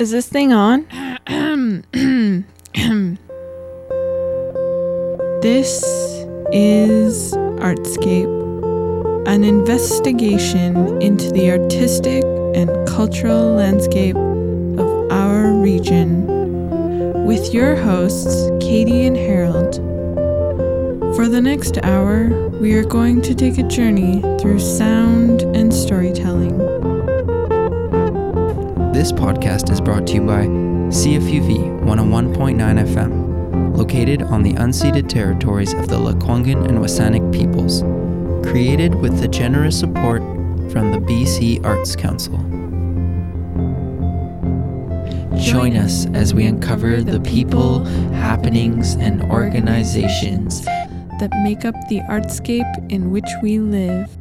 Is this thing on? this is Artscape, an investigation into the artistic and cultural landscape of our region, with your hosts, Katie and Harold. For the next hour, we are going to take a journey through sound and storytelling. This podcast is brought to you by CFUV 101.9 FM, located on the unceded territories of the Lekwungen and WSÁNEĆ peoples, created with the generous support from the BC Arts Council. Join us as we uncover the people, happenings, and organizations that make up the artscape in which we live.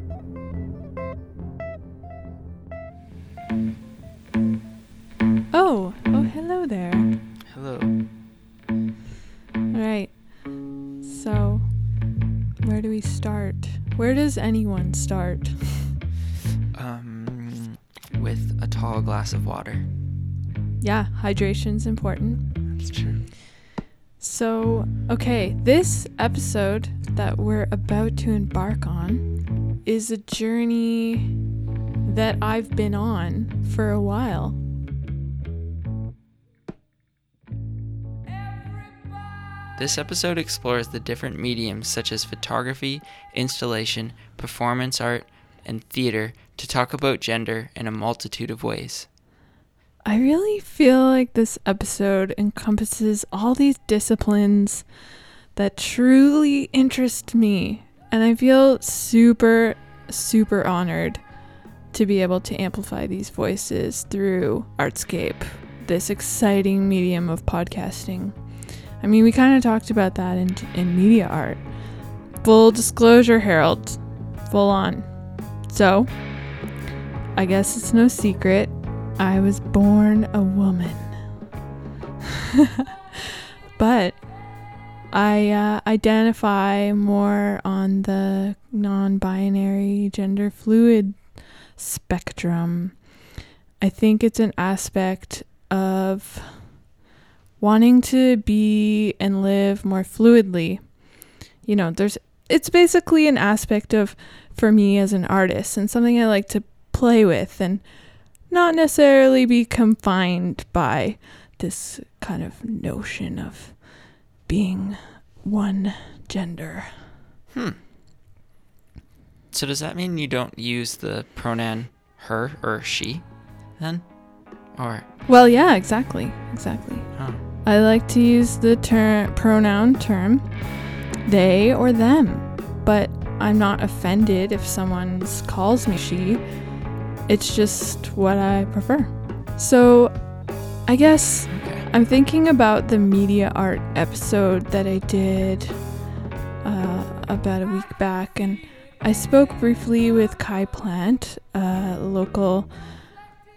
Start? Um, with a tall glass of water. Yeah, hydration's important. That's true. So, okay, this episode that we're about to embark on is a journey that I've been on for a while. This episode explores the different mediums such as photography, installation, performance art, and theater to talk about gender in a multitude of ways. I really feel like this episode encompasses all these disciplines that truly interest me, and I feel super, super honored to be able to amplify these voices through Artscape, this exciting medium of podcasting. I mean, we kind of talked about that in, in media art. Full disclosure, Harold, full on. So, I guess it's no secret I was born a woman. but I uh, identify more on the non binary, gender fluid spectrum. I think it's an aspect of wanting to be and live more fluidly. You know, there's it's basically an aspect of for me as an artist and something I like to play with and not necessarily be confined by this kind of notion of being one gender. Hmm. So does that mean you don't use the pronoun her or she then? Or Well, yeah, exactly. Exactly. oh, I like to use the term pronoun term they or them, but I'm not offended if someone calls me she. It's just what I prefer. So, I guess. I'm thinking about the media art episode that I did uh, about a week back, and I spoke briefly with Kye Plant, a local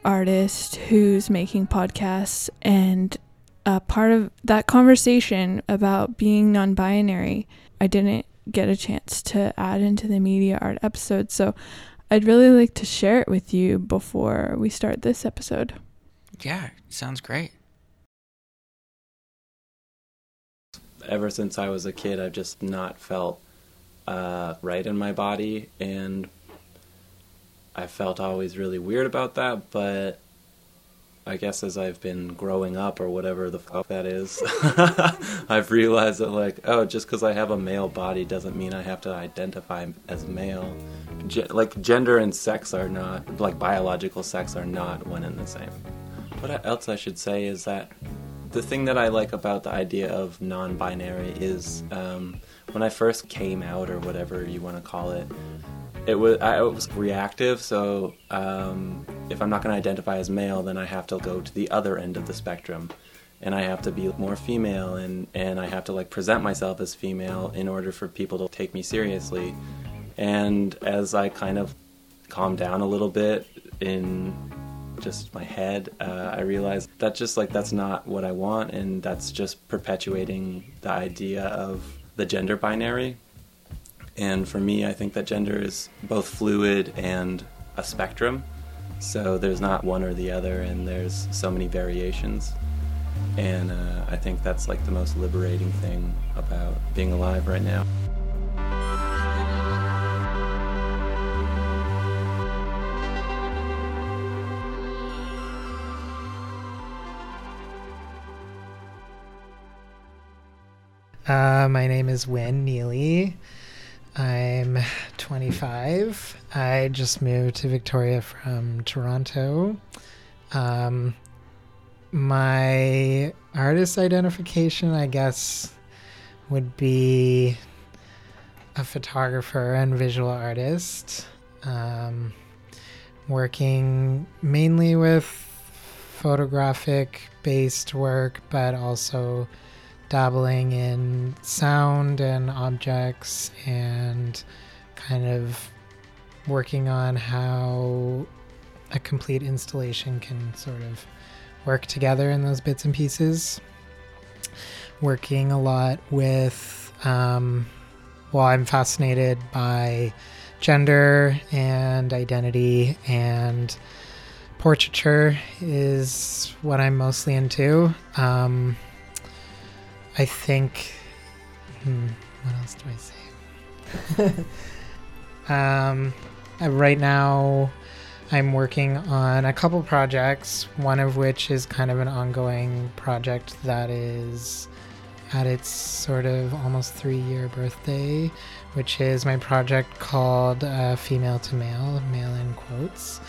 artist who's making podcasts, and a part of that conversation about being non binary, I didn't get a chance to add into the media art episode. So I'd really like to share it with you before we start this episode. Yeah, sounds great. ever since I was a kid, I've just not felt uh, right in my body, and I felt always really weird about that. But I guess as I've been growing up, or whatever the fuck that is, I've realized that like, oh, just because I have a male body doesn't mean I have to identify as male. Ge- like gender and sex are not like biological sex are not one and the same. What else I should say is that the thing that I like about the idea of non-binary is um, when I first came out, or whatever you want to call it, it was I it was reactive. So um, if I'm not going to identify as male, then I have to go to the other end of the spectrum, and I have to be more female, and and I have to like present myself as female in order for people to take me seriously. And as I kind of calmed down a little bit in just my head, uh, I realized that just like that's not what I want, and that's just perpetuating the idea of the gender binary. And for me, I think that gender is both fluid and a spectrum. So there's not one or the other, and there's so many variations. And uh, I think that's like the most liberating thing about being alive right now. Uh, my name is Wynne Neilly. I'm 25. I just moved to Victoria from Toronto. Um, my artist identification, I guess, would be a photographer and visual artist. Um, working mainly with photographic based work, but also dabbling in sound and objects and kind of working on how a complete installation can sort of work together in those bits and pieces. Working a lot with, um, well, I'm fascinated by gender and identity, and portraiture is what I'm mostly into. Um, I think. Hmm, what else do I say? um, uh, right now, I'm working on a couple projects. One of which is kind of an ongoing project that is at its sort of almost three year birthday, which is my project called uh, Female to Male, male in quotes.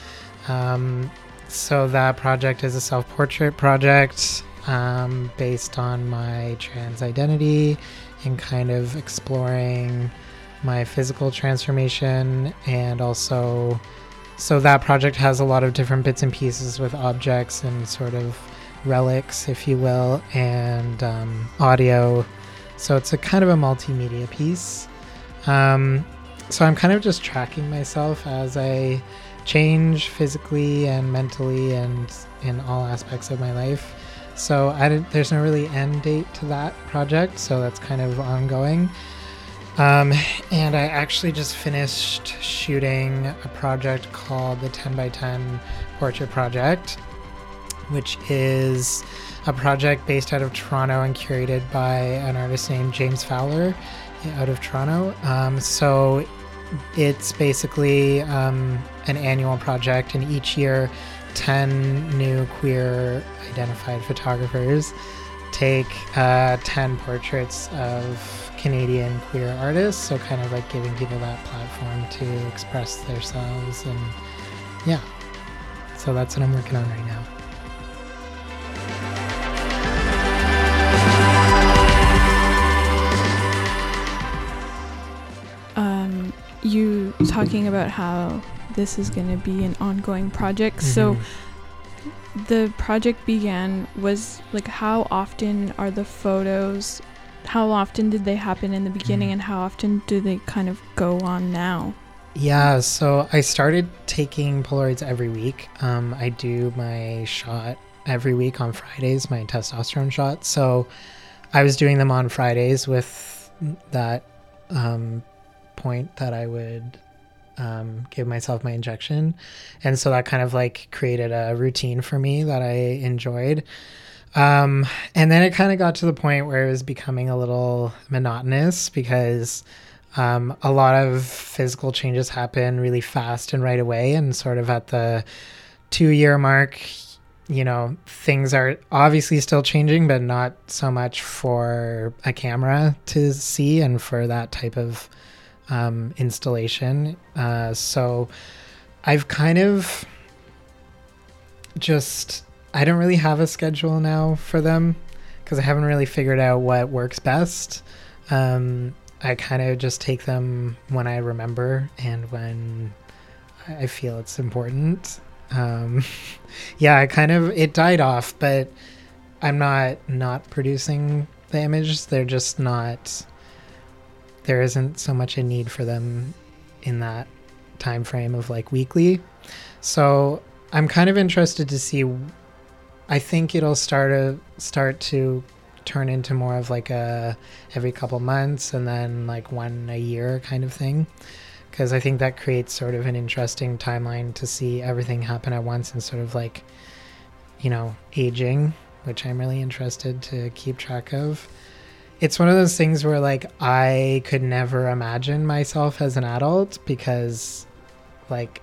Um, so that project is a self portrait project um, based on my trans identity and kind of exploring my physical transformation and also so that project has a lot of different bits and pieces with objects and sort of relics if you will and um, audio. So it's a kind of a multimedia piece. Um, so i'm kind of just tracking myself as i change physically and mentally and in all aspects of my life so I didn't, there's no really end date to that project, so that's kind of ongoing. Um, and I actually just finished shooting a project called the 10 by 10 Portrait Project, which is a project based out of Toronto and curated by an artist named James Fowler out of Toronto. Um, so it's basically um, an annual project, and each year 10 new queer identified photographers take uh, 10 portraits of Canadian queer artists. So, kind of like giving people that platform to express themselves. And yeah, so that's what I'm working on right now. Talking about how this is going to be an ongoing project. Mm-hmm. So the project began was like how often are the photos how often did they happen in the beginning mm-hmm. and how often do they kind of go on now? Yeah, so I started taking Polaroids every week. Um, I do my shot every week on Fridays, my testosterone shot. So I was doing them on Fridays with that um, point that I would um, give myself my injection. And so that kind of like created a routine for me that I enjoyed. Um, and then it kind of got to the point where it was becoming a little monotonous because um, a lot of physical changes happen really fast and right away. And sort of at the two year mark, you know, things are obviously still changing, but not so much for a camera to see and for that type of um, installation. Uh, so I've kind of just, I don't really have a schedule now for them because I haven't really figured out what works best. Um, I kind of just take them when I remember and when I feel it's important. Um, yeah, I kind of, it died off, but I'm not not producing the images. They're just not there isn't so much a need for them in that time frame of like weekly. So I'm kind of interested to see. I think it'll start to start to turn into more of like a every couple months and then like one a year kind of thing because I think that creates sort of an interesting timeline to see everything happen at once and sort of like, you know, aging, which I'm really interested to keep track of. It's one of those things where like I could never imagine myself as an adult because, like,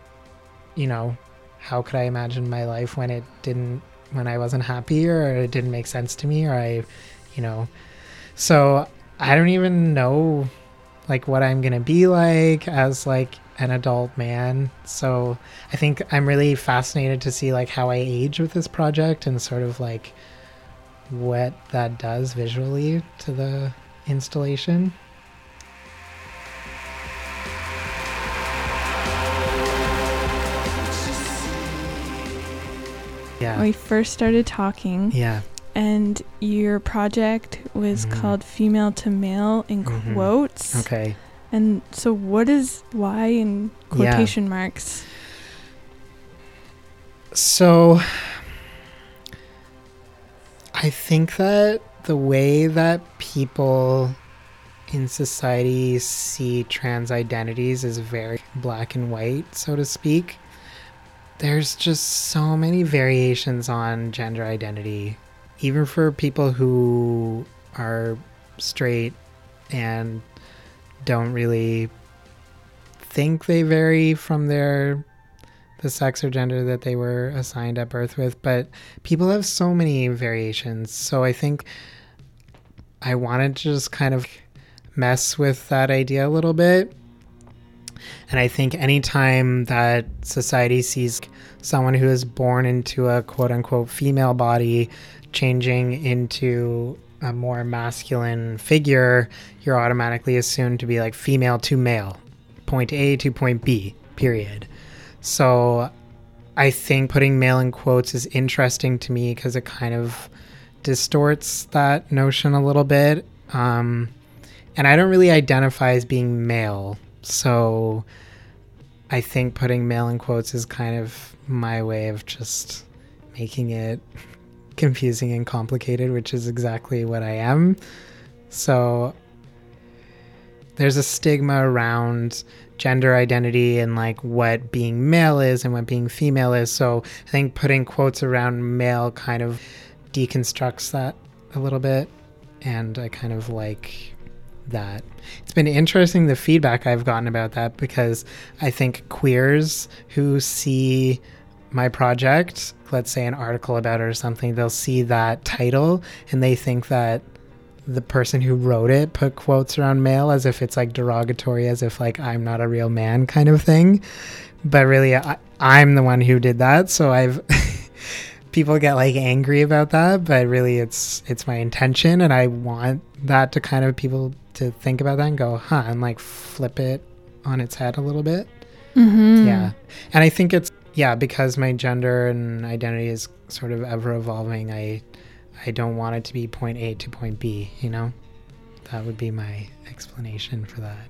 you know, how could I imagine my life when it didn't, when I wasn't happy or it didn't make sense to me or I, you know, so I don't even know like what I'm going to be like as like an adult man. So I think I'm really fascinated to see like how I age with this project and sort of like what that does visually to the installation. Yeah. We first started talking, Yeah. and your project was Mhm. called Female to Male in Mhm. quotes. Okay. And so, what is why in Yeah. quotation marks? So I think that the way that people in society see trans identities is very black and white, so to speak. There's just so many variations on gender identity, even for people who are straight and don't really think they vary from their the sex or gender that they were assigned at birth with, but people have so many variations. So I think I wanted to just kind of mess with that idea a little bit. And I think anytime that society sees someone who is born into a quote unquote female body changing into a more masculine figure, you're automatically assumed to be like female to male, point A to point B, period. So I think putting male in quotes is interesting to me because it kind of distorts that notion a little bit. Um, and I don't really identify as being male. So I think putting male in quotes is kind of my way of just making it confusing and complicated, which is exactly what I am. So there's a stigma around gender identity and like what being male is and what being female is. So I think putting quotes around male kind of deconstructs that a little bit. And I kind of like that. It's been interesting the feedback I've gotten about that because I think queers who see my project, let's say an article about it or something, they'll see that title and they think that the person who wrote it put quotes around male as if it's like derogatory, as if like I'm not a real man kind of thing. But really, I, I'm the one who did that. So I've people get like angry about that, but really, it's it's my intention, and I want that to kind of people to think about that and go, huh, and like flip it on its head a little bit. Mm-hmm. Yeah. And I think it's yeah, because my gender and identity is sort of ever evolving, I I don't want it to be point A to point B, you know? That would be my explanation for that.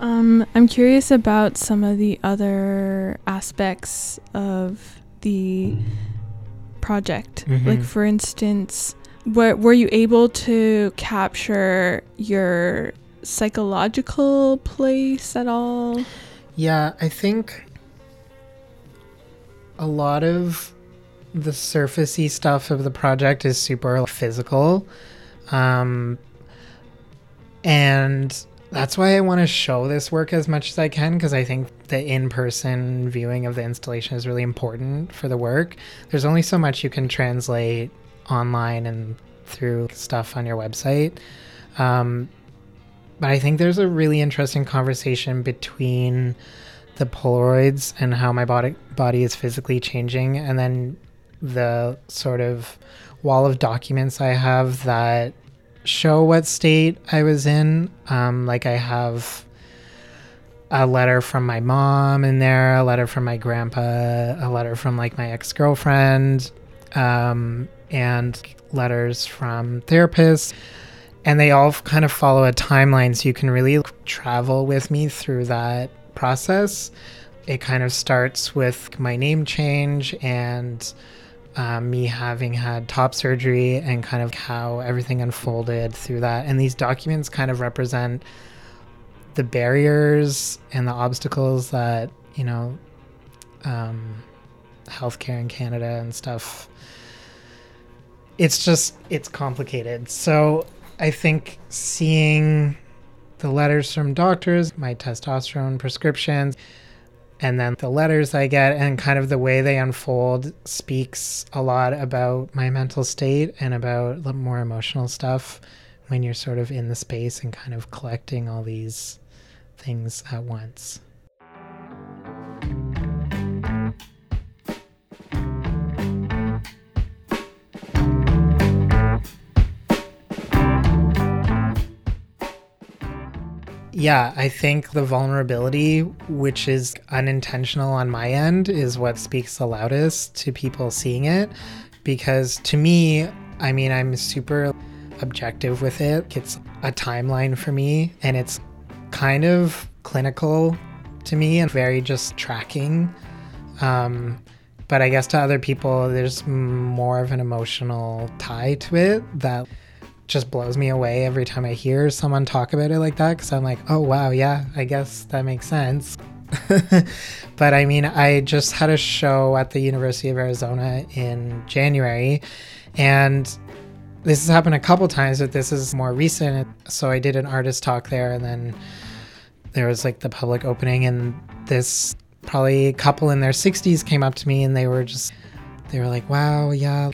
Um, I'm curious about some of the other aspects of the project. Mhm. Like, for instance, were, were you able to capture your psychological place at all? Yeah, I think a lot of the surfacey stuff of the project is super physical. Um, and that's why I want to show this work as much as I can because I think the in person viewing of the installation is really important for the work. There's only so much you can translate online and through stuff on your website. Um, but I think there's a really interesting conversation between the Polaroids and how my body body is physically changing, and then the sort of wall of documents I have that show what state I was in. Um, like I have a letter from my mom in there, a letter from my grandpa, a letter from like my ex girlfriend, um, and letters from therapists and they all kind of follow a timeline so you can really travel with me through that process it kind of starts with my name change and um, me having had top surgery and kind of how everything unfolded through that. And these documents kind of represent the barriers and the obstacles that, you know, um, healthcare in Canada and stuff. It's just, it's complicated. So I think seeing the letters from doctors, my testosterone prescriptions, and then the letters I get and kind of the way they unfold speaks a lot about my mental state and about the more emotional stuff when you're sort of in the space and kind of collecting all these things at once. Yeah, I think the vulnerability, which is unintentional on my end, is what speaks the loudest to people seeing it. Because to me, I mean, I'm super objective with it. It's a timeline for me, and it's kind of clinical to me and very just tracking. Um, but I guess to other people, there's more of an emotional tie to it that just blows me away every time I hear someone talk about it like that because I'm like, oh, wow, yeah, I guess that makes sense. but I mean, I just had a show at the University of Arizona in January, and this has happened a couple times, but this is more recent. So I did an artist talk there, and then there was like the public opening, and this probably couple in their 60s came up to me, and they were just, they were like, wow, yeah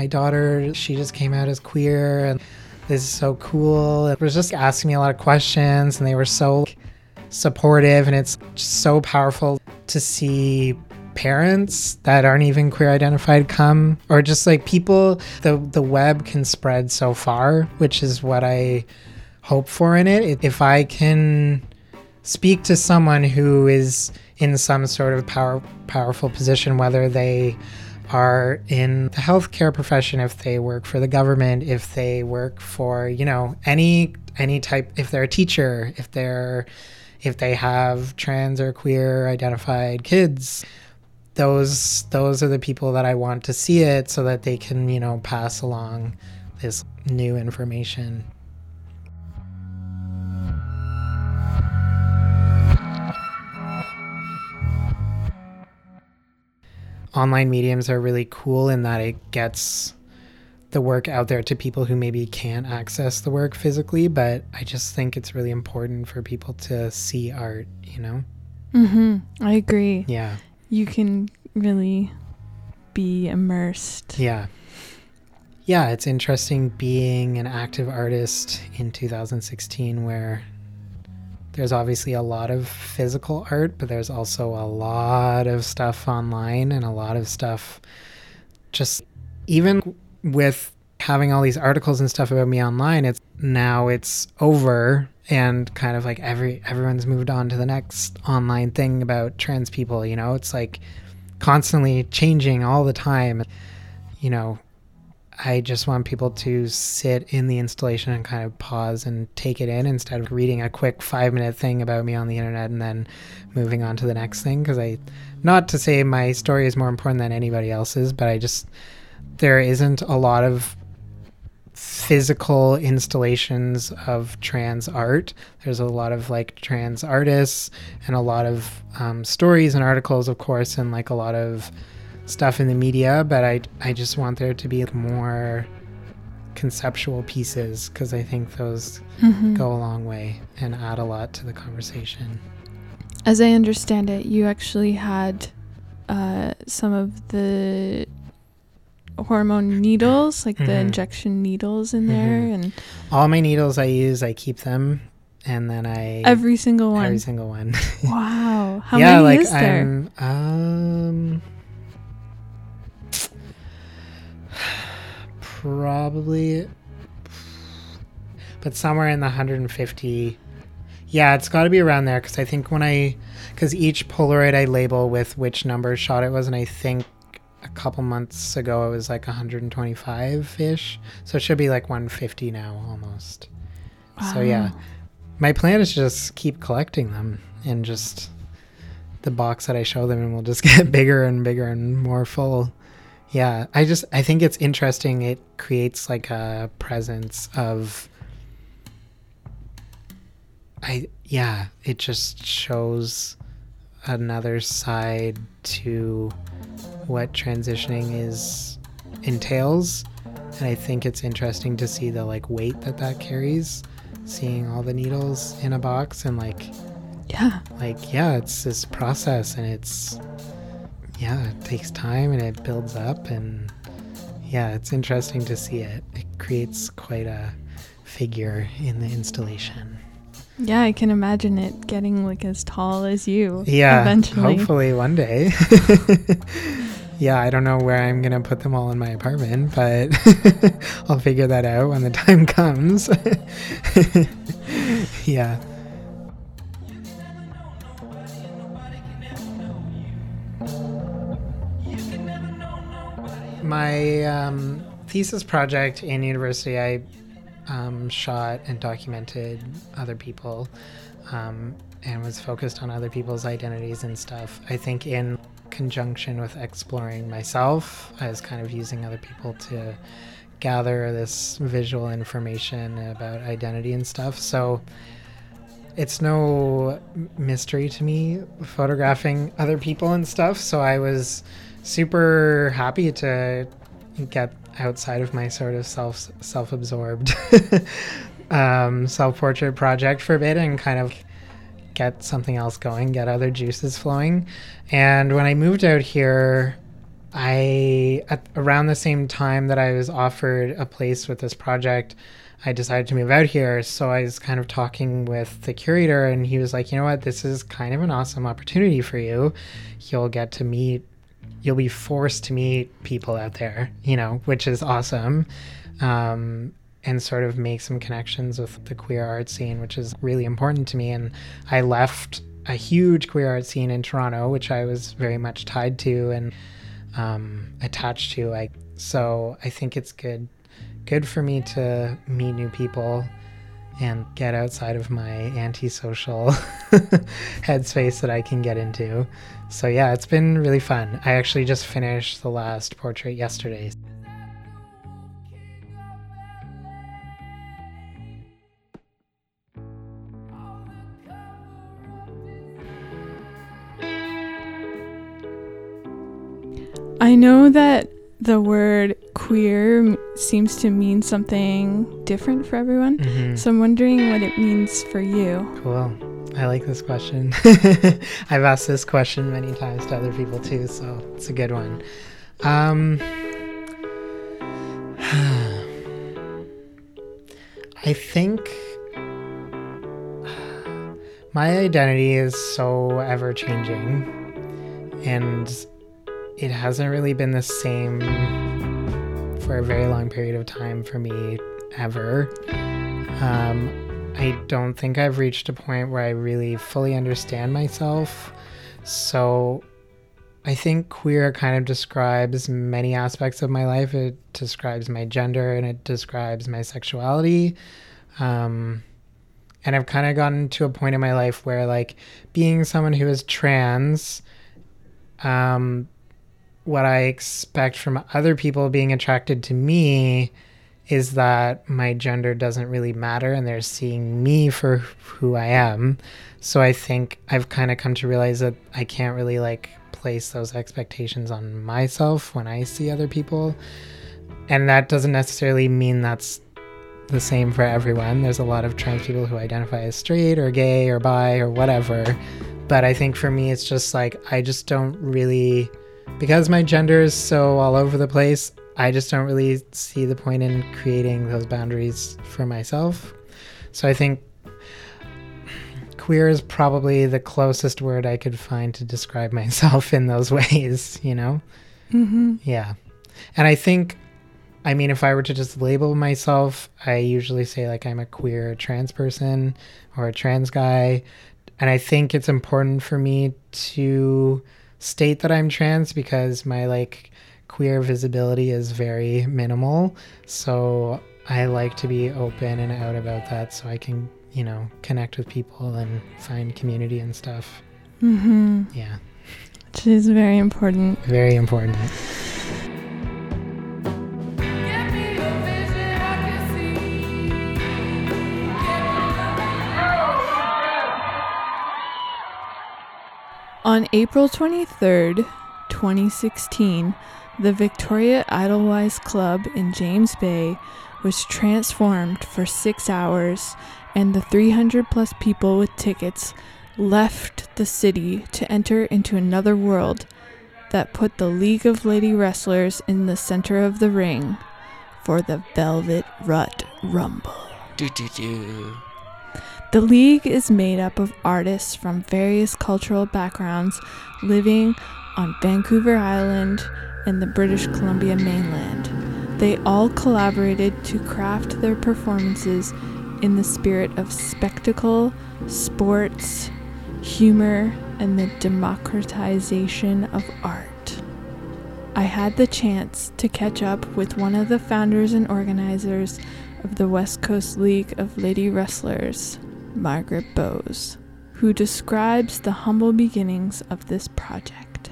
my daughter, she just came out as queer and this is so cool. It was just asking me a lot of questions and they were so supportive and it's so powerful to see parents that aren't even queer identified come or just like people the the web can spread so far which is what i hope for in it if i can speak to someone who is in some sort of power powerful position whether they are in the healthcare profession, if they work for the government, if they work for, you know, any any type if they're a teacher, if they're if they have trans or queer identified kids, those those are the people that I want to see it so that they can, you know, pass along this new information. Online mediums are really cool in that it gets the work out there to people who maybe can't access the work physically, but I just think it's really important for people to see art, you know? Mm-hmm. I agree. Yeah. You can really be immersed. Yeah. Yeah, it's interesting being an active artist in 2016 where there's obviously a lot of physical art, but there's also a lot of stuff online and a lot of stuff just even with having all these articles and stuff about me online, it's now it's over and kind of like every everyone's moved on to the next online thing about trans people, you know? It's like constantly changing all the time. You know, I just want people to sit in the installation and kind of pause and take it in instead of reading a quick five minute thing about me on the internet and then moving on to the next thing. Because I, not to say my story is more important than anybody else's, but I just, there isn't a lot of physical installations of trans art. There's a lot of like trans artists and a lot of um, stories and articles, of course, and like a lot of stuff in the media, but I I just want there to be more conceptual pieces because I think those mm-hmm. go a long way and add a lot to the conversation. As I understand it, you actually had uh, some of the hormone needles, like mm-hmm. the injection needles in mm-hmm. there, and all my needles I use, I keep them, and then I every single one, every single one. wow, how yeah, many like is there? I'm, um, probably but somewhere in the 150 yeah it's got to be around there because i think when i because each polaroid i label with which number shot it was and i think a couple months ago it was like 125-ish so it should be like 150 now almost. Wow. so yeah. My plan is to just keep collecting them and just the box that i show them and will just get bigger and bigger and more full yeah i just i think it's interesting it creates like a presence of i yeah it just shows another side to what transitioning is entails and i think it's interesting to see the like weight that that carries seeing all the needles in a box and like Yeah. like yeah it's this process and it's yeah it takes time and it builds up and yeah it's interesting to see it it creates quite a figure in the installation Yeah, I can imagine it getting like as tall as you. yeah Eventually. hopefully one day yeah i don't know where i'm gonna put them all in my apartment but i'll figure that out when the time comes yeah my um, thesis project in university i um, shot and documented other people um, and was focused on other people's identities and stuff. I think in conjunction with exploring myself, I was kind of using other people to gather this visual information about identity and stuff. So it's no mystery to me photographing other people and stuff. So I was super happy to get outside of my sort of self self-absorbed um, self-portrait project for a bit and kind of get something else going, get other juices flowing. And when I moved out here, I at around the same time that I was offered a place with this project, I decided to move out here. So I was kind of talking with the curator, and he was like, "You know what? This is kind of an awesome opportunity for you. You'll get to meet." You'll be forced to meet people out there, you know, which is awesome. Um, and sort of make some connections with the queer art scene, which is really important to me. And I left a huge queer art scene in Toronto, which I was very much tied to and um, attached to. I so I think it's good, good for me to meet new people and get outside of my antisocial headspace that I can get into. So yeah, it's been really fun. I actually just finished the last portrait yesterday. I know that the word queer seems to mean something different for everyone. Mhm. So I'm wondering what it means for you. Cool. I like this question. I've asked this question many times to other people too, so it's a good one. Um, I think my identity is so ever changing, and it hasn't really been the same for a very long period of time for me ever. Um, I don't think I've reached a point where I really fully understand myself. So I think queer kind of describes many aspects of my life. It describes my gender and it describes my sexuality. Um, and I've kind of gotten to a point in my life where, like, being someone who is trans, um, what I expect from other people being attracted to me is that my gender doesn't really matter and they're seeing me for who I am. So I think I've kind of come to realize that I can't really like place those expectations on myself when I see other people. And that doesn't necessarily mean that's the same for everyone. There's a lot of trans people who identify as straight or gay or bi or whatever. But I think for me, it's just like I just don't really, because my gender is so all over the place, I just don't really see the point in creating those boundaries for myself. So I think queer is probably the closest word I could find to describe myself in those ways, you know? Mm-hmm. Yeah. And I think, I mean, if I were to just label myself, I usually say like I'm a queer trans person or a trans guy. And I think it's important for me to state that I'm trans because my like queer visibility is very minimal. So I like to be open and out about that so I can, you know, connect with people and find community and stuff. Mm-hmm. Yeah. Which is very important. Very important. On April 23rd, 2016, the Victoria Edelweiss Club in James Bay was transformed for six hours, and the 300 plus people with tickets left the city to enter into another world that put the League of Lady Wrestlers in the center of the ring for the Velvet Rut Rumble. Do do do. The League is made up of artists from various cultural backgrounds living on Vancouver Island and the British Columbia mainland. They all collaborated to craft their performances in the spirit of spectacle, sports, humor, and the democratization of art. I had the chance to catch up with one of the founders and organizers of the West Coast League of Lady Wrestlers, Margaret Bowes, who describes the humble beginnings of this project.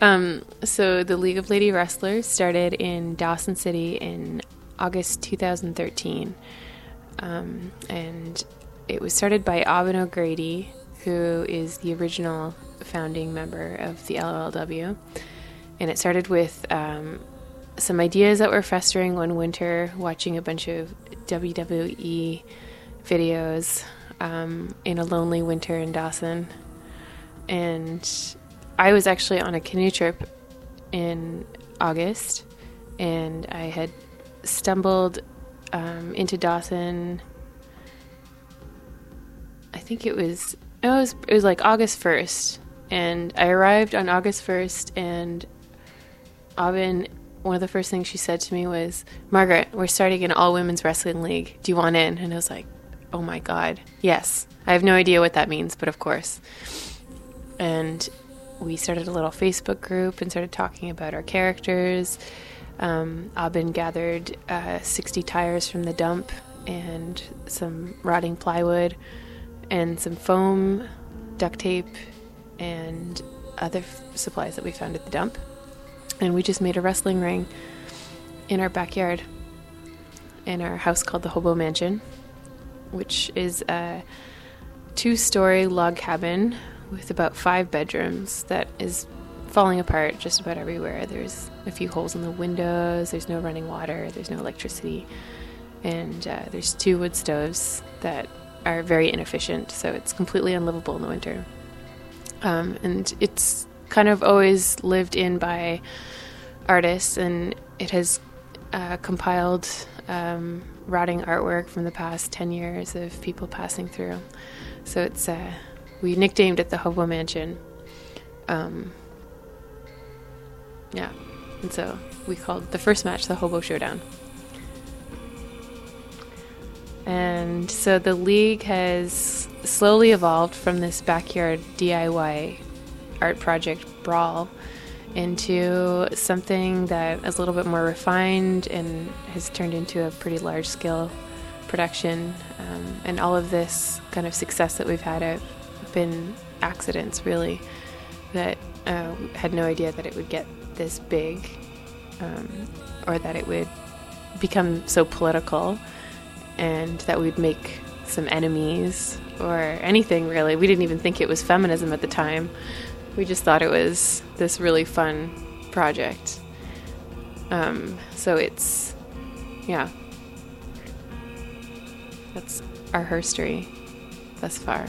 Um, so the League of Lady Wrestlers started in Dawson City in August 2013. Um, and it was started by Aubyn O'Grady, who is the original founding member of the LLW. And it started with um, some ideas that were festering one winter, watching a bunch of WWE videos um, in a lonely winter in Dawson. And I was actually on a canoe trip in August, and I had stumbled um, into Dawson. I think it was it was it was like August first, and I arrived on August first, and Aubyn. One of the first things she said to me was, "Margaret, we're starting an all women's wrestling league. Do you want in?" And I was like, "Oh my god, yes." I have no idea what that means, but of course. And we started a little Facebook group and started talking about our characters. Um, Aubyn gathered uh, 60 tires from the dump and some rotting plywood and some foam, duct tape, and other f- supplies that we found at the dump. And we just made a wrestling ring in our backyard in our house called the Hobo Mansion, which is a two story log cabin with about five bedrooms that is falling apart just about everywhere. There's a few holes in the windows, there's no running water, there's no electricity, and uh, there's two wood stoves that are very inefficient, so it's completely unlivable in the winter. Um, and it's kind of always lived in by artists, and it has uh, compiled um, rotting artwork from the past 10 years of people passing through. So it's uh, we nicknamed it the Hobo Mansion. Um, yeah, and so we called the first match the Hobo Showdown. And so the league has slowly evolved from this backyard DIY art project brawl into something that is a little bit more refined and has turned into a pretty large scale production. Um, and all of this kind of success that we've had have been accidents, really, that uh, had no idea that it would get this big um, or that it would become so political and that we'd make some enemies or anything really. We didn't even think it was feminism at the time. We just thought it was this really fun project. Um, so it's, yeah, that's our history thus far.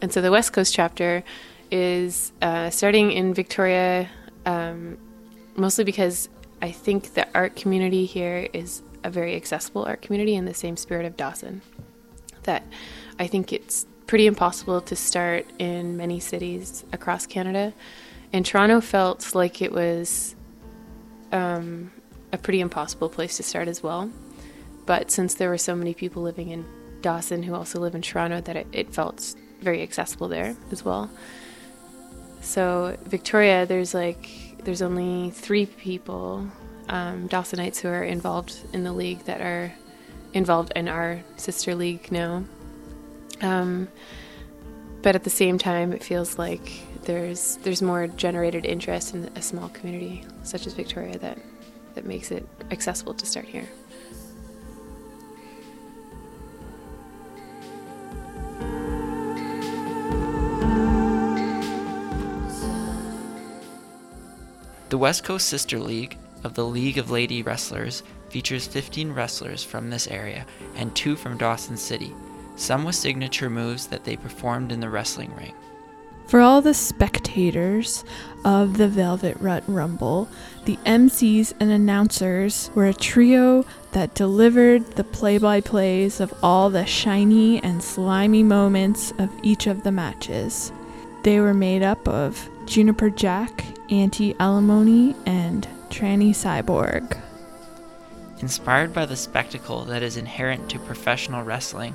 And so the West Coast chapter is uh, starting in Victoria, um, mostly because I think the art community here is a very accessible art community in the same spirit of Dawson. That I think it's pretty impossible to start in many cities across Canada. And Toronto felt like it was um, a pretty impossible place to start as well. But since there were so many people living in Dawson who also live in Toronto, that it, it felt very accessible there as well. So Victoria, there's like there's only three people, um, Dawsonites, who are involved in the league that are involved in our sister league now. Um, but at the same time, it feels like there's there's more generated interest in a small community such as Victoria that that makes it accessible to start here. The West Coast Sister League of the League of Lady Wrestlers features 15 wrestlers from this area and two from Dawson City, some with signature moves that they performed in the wrestling ring. For all the spectators of the Velvet Rut Rumble, the MCs and announcers were a trio that delivered the play by plays of all the shiny and slimy moments of each of the matches. They were made up of Juniper Jack, Auntie Alimony, and Tranny Cyborg. Inspired by the spectacle that is inherent to professional wrestling,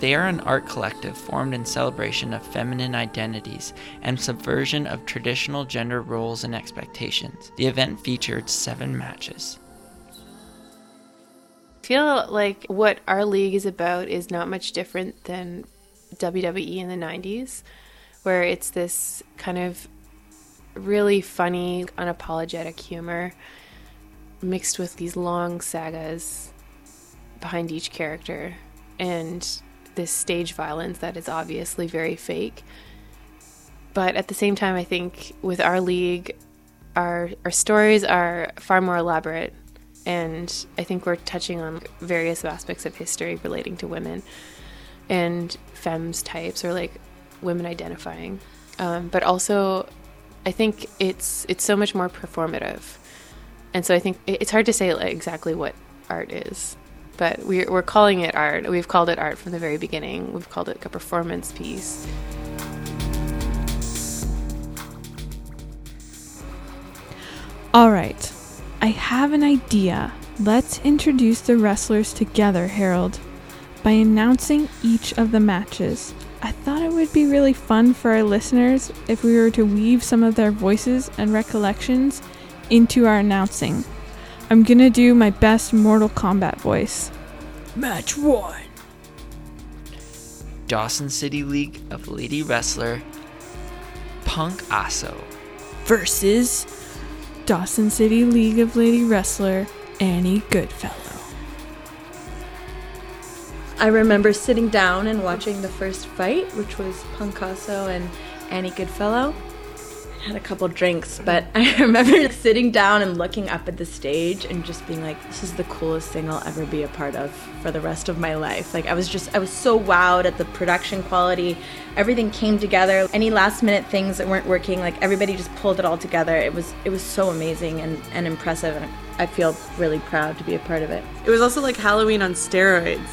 they are an art collective formed in celebration of feminine identities and subversion of traditional gender roles and expectations. The event featured seven matches. I feel like what our league is about is not much different than WWE in the 90s, where it's this kind of really funny, unapologetic humor mixed with these long sagas behind each character and this stage violence that is obviously very fake. But at the same time, I think with our league, our our stories are far more elaborate, and I think we're touching on various aspects of history relating to women and femmes types or like women identifying. Um, but also, I think it's it's so much more performative, and so I think it's hard to say like exactly what art is but we're, we're calling it art. We've called it art from the very beginning. We've called it a performance piece. All right, I have an idea. Let's introduce the wrestlers together, Harold, by announcing each of the matches. I thought would be really fun for our listeners if we were to weave some of their voices and recollections into our announcing. I'm gonna do my best Mortal Kombat voice. Match 1 Dawson City League of Lady Wrestler Punk Asso versus Dawson City League of Lady Wrestler Annie Goodfellow. I remember sitting down and watching the first fight, which was Punkasso and Annie Goodfellow. I had a couple drinks, but I remember sitting down and looking up at the stage and just being like, this is the coolest thing I'll ever be a part of for the rest of my life. Like, I was just, I was so wowed at the production quality. Everything came together. Any last minute things that weren't working, like, everybody just pulled it all together. It was, it was so amazing and, and impressive. And I feel really proud to be a part of it. It was also like Halloween on steroids.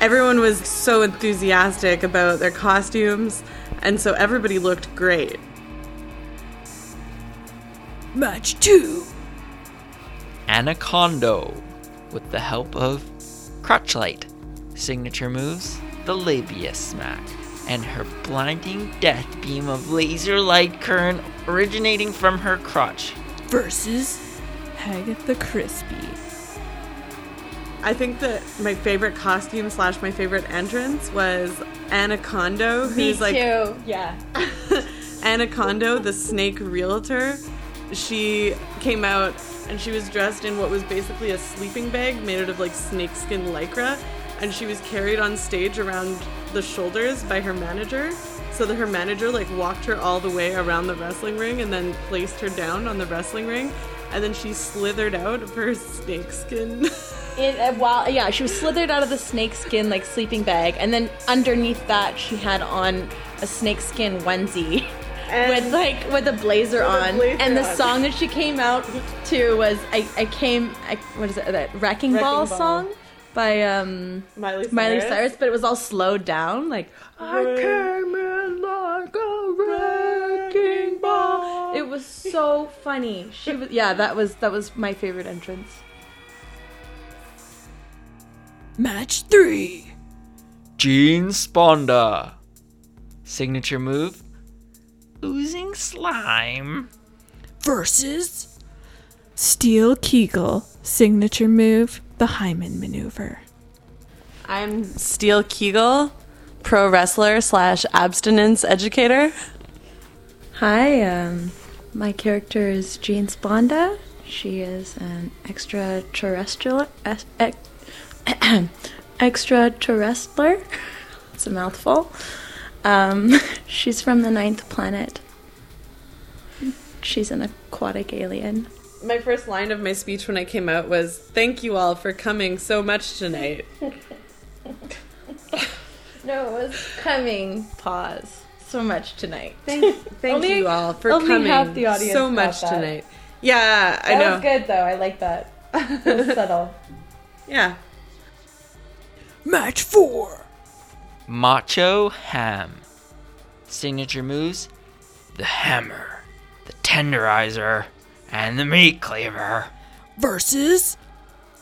Everyone was so enthusiastic about their costumes, and so everybody looked great. Match 2 Anacondo with the help of Crotchlight. Signature moves the Labia Smack and her blinding death beam of laser light current originating from her crotch. versus Hagatha Crispy. I think that my favorite costume slash my favorite entrance was Anacondo, who's like Yeah. Anacondo, the snake realtor. She came out and she was dressed in what was basically a sleeping bag made out of like snakeskin lycra, and she was carried on stage around the shoulders by her manager. So that her manager like walked her all the way around the wrestling ring and then placed her down on the wrestling ring, and then she slithered out of her snakeskin. It, uh, while yeah, she was slithered out of the snakeskin like sleeping bag, and then underneath that she had on a snakeskin onesie with like with a blazer With a on. blazer and the on. song that she came out to was I, I came I, what is it that Wrecking, Ball, Ball. song by um Miley Cyrus. Miley Cyrus, but it was all slowed down like I came in like a wrecking ball. It was so funny. She was yeah, that was that was my favorite entrance. Match 3 Gene Sponda. Signature move oozing slime. versus Steel Kegel. Signature move the Hymen maneuver. I'm Steel Kegel, pro wrestler slash abstinence educator. Hi, um, my character is Jean Sponda. She is an extraterrestrial. ex- ex- extraterrestrial. It's a mouthful. Um, she's from the ninth planet. She's an aquatic alien. My first line of my speech when I came out was, Thank you all for coming so much tonight. No, it was coming. Pause. So much tonight. Thank, thank Only- you all for only coming half the audience so much that. tonight. Yeah, I That know. was good though. I like that. It was subtle. Yeah. Match 4 Macho Ham. Signature moves the hammer, the tenderizer, and the meat cleaver. Versus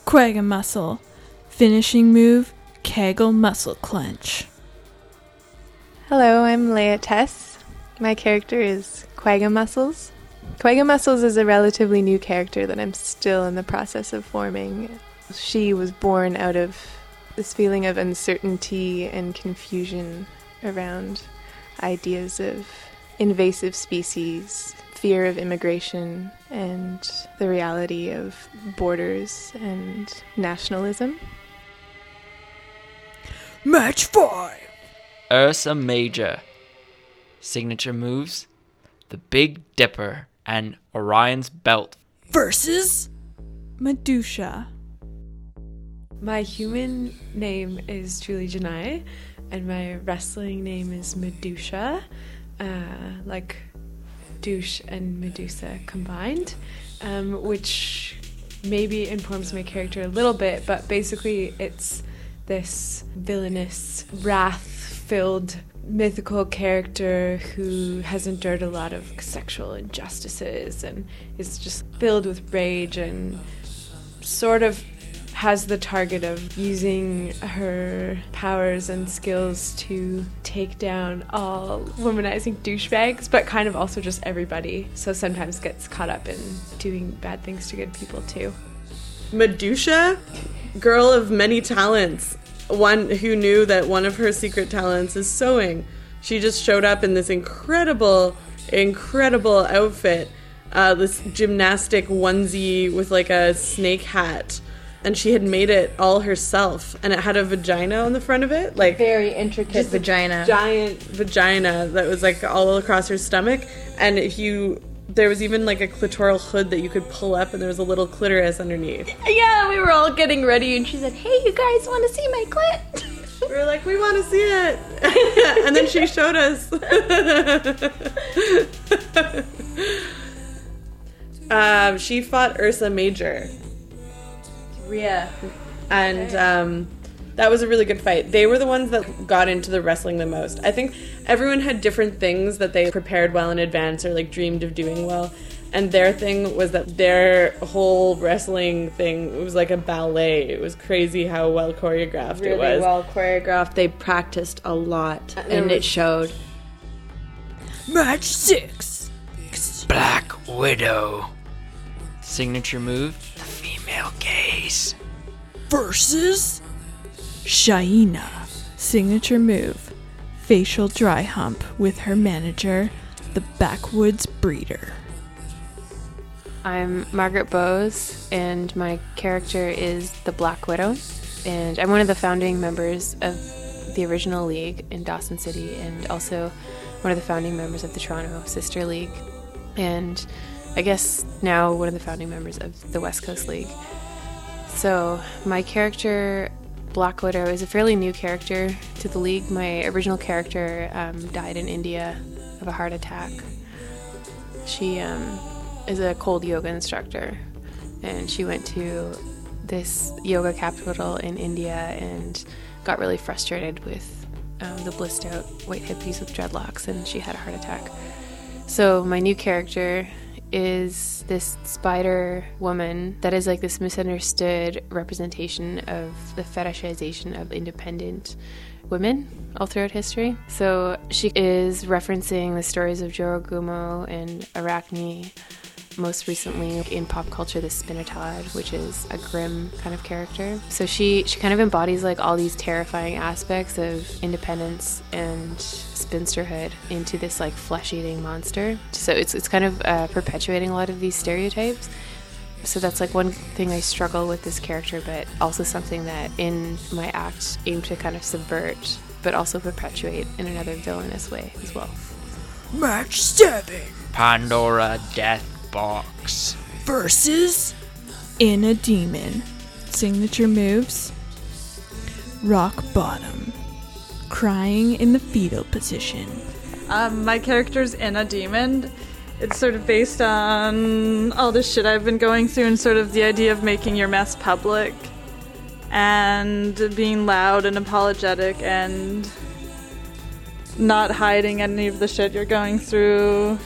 Quagga Muscle. Finishing move Kegel Muscle Clench. Hello, I'm Leya Tess. My character is Quagga Muscles. Quagga Muscles is a relatively new character that I'm still in the process of forming. She was born out of this feeling of uncertainty and confusion around ideas of invasive species, fear of immigration, and the reality of borders and nationalism. Match 5 Ursa Major. Signature moves the Big Dipper and Orion's Belt. Versus Medusa. My human name is Julie Gennai, and my wrestling name is Medusa, uh, like douche and Medusa combined, um, which maybe informs my character a little bit, but basically it's this villainous, wrath filled mythical character who has endured a lot of sexual injustices and is just filled with rage and sort of has the target of using her powers and skills to take down all womanizing douchebags, but kind of also just everybody. So sometimes gets caught up in doing bad things to good people too. Medusa, girl of many talents, one who knew that one of her secret talents is sewing. She just showed up in this incredible, incredible outfit, uh, this gymnastic onesie with like a snake hat. And she had made it all herself, and it had a vagina on the front of it, like Very intricate vagina. giant vagina that was like all across her stomach. And if you, there was even like a clitoral hood that you could pull up, and there was a little clitoris underneath. yeah, we were all getting ready, and she said, "Hey, you guys want to see my clit?" We were like, we want to see it. and then she showed us. um, she fought Ursa Major. Rhea. And um, that was a really good fight. They were the ones that got into the wrestling the most. I think everyone had different things that they prepared well in advance or like dreamed of doing well. And their thing was that their whole wrestling thing was like a ballet. It was crazy how well choreographed it Really was. well choreographed. They practiced a lot, and it showed. Match 6. Black Widow. Signature move the female gaze. Versus Shaina. Signature move Facial dry hump with her manager, the Backwoods Breeder. I'm Margaret Bowes, and my character is the Black Widow. And I'm one of the founding members of the original league in Dawson City, and also one of the founding members of the Toronto Sister League. And I guess now one of the founding members of the West Coast League. So, my character, Black Widow, is a fairly new character to the league. My original character um, died in India of a heart attack. She um, is a cold yoga instructor, and she went to this yoga capital in India and got really frustrated with um, the blissed out white hippies with dreadlocks, and she had a heart attack. So, my new character is this spider woman that is like this misunderstood representation of the fetishization of independent women all throughout history. So she is referencing the stories of Jorogumo and Arachne most recently in pop culture the Spinatad, which is a grim kind of character. So she she kind of embodies like all these terrifying aspects of independence and spinsterhood into this like flesh-eating monster. So it's it's kind of uh, perpetuating a lot of these stereotypes. So that's like one thing I struggle with this character, but also something that in my act aim to kind of subvert, but also perpetuate in another villainous way as well. Match 7 Pandora Death Box. versus In a demon. Signature moves. Rock bottom. Crying in the fetal position. Um, my character's in a demon. It's sort of based on all the shit I've been going through and sort of the idea of making your mess public and being loud and apologetic and not hiding any of the shit you're going through.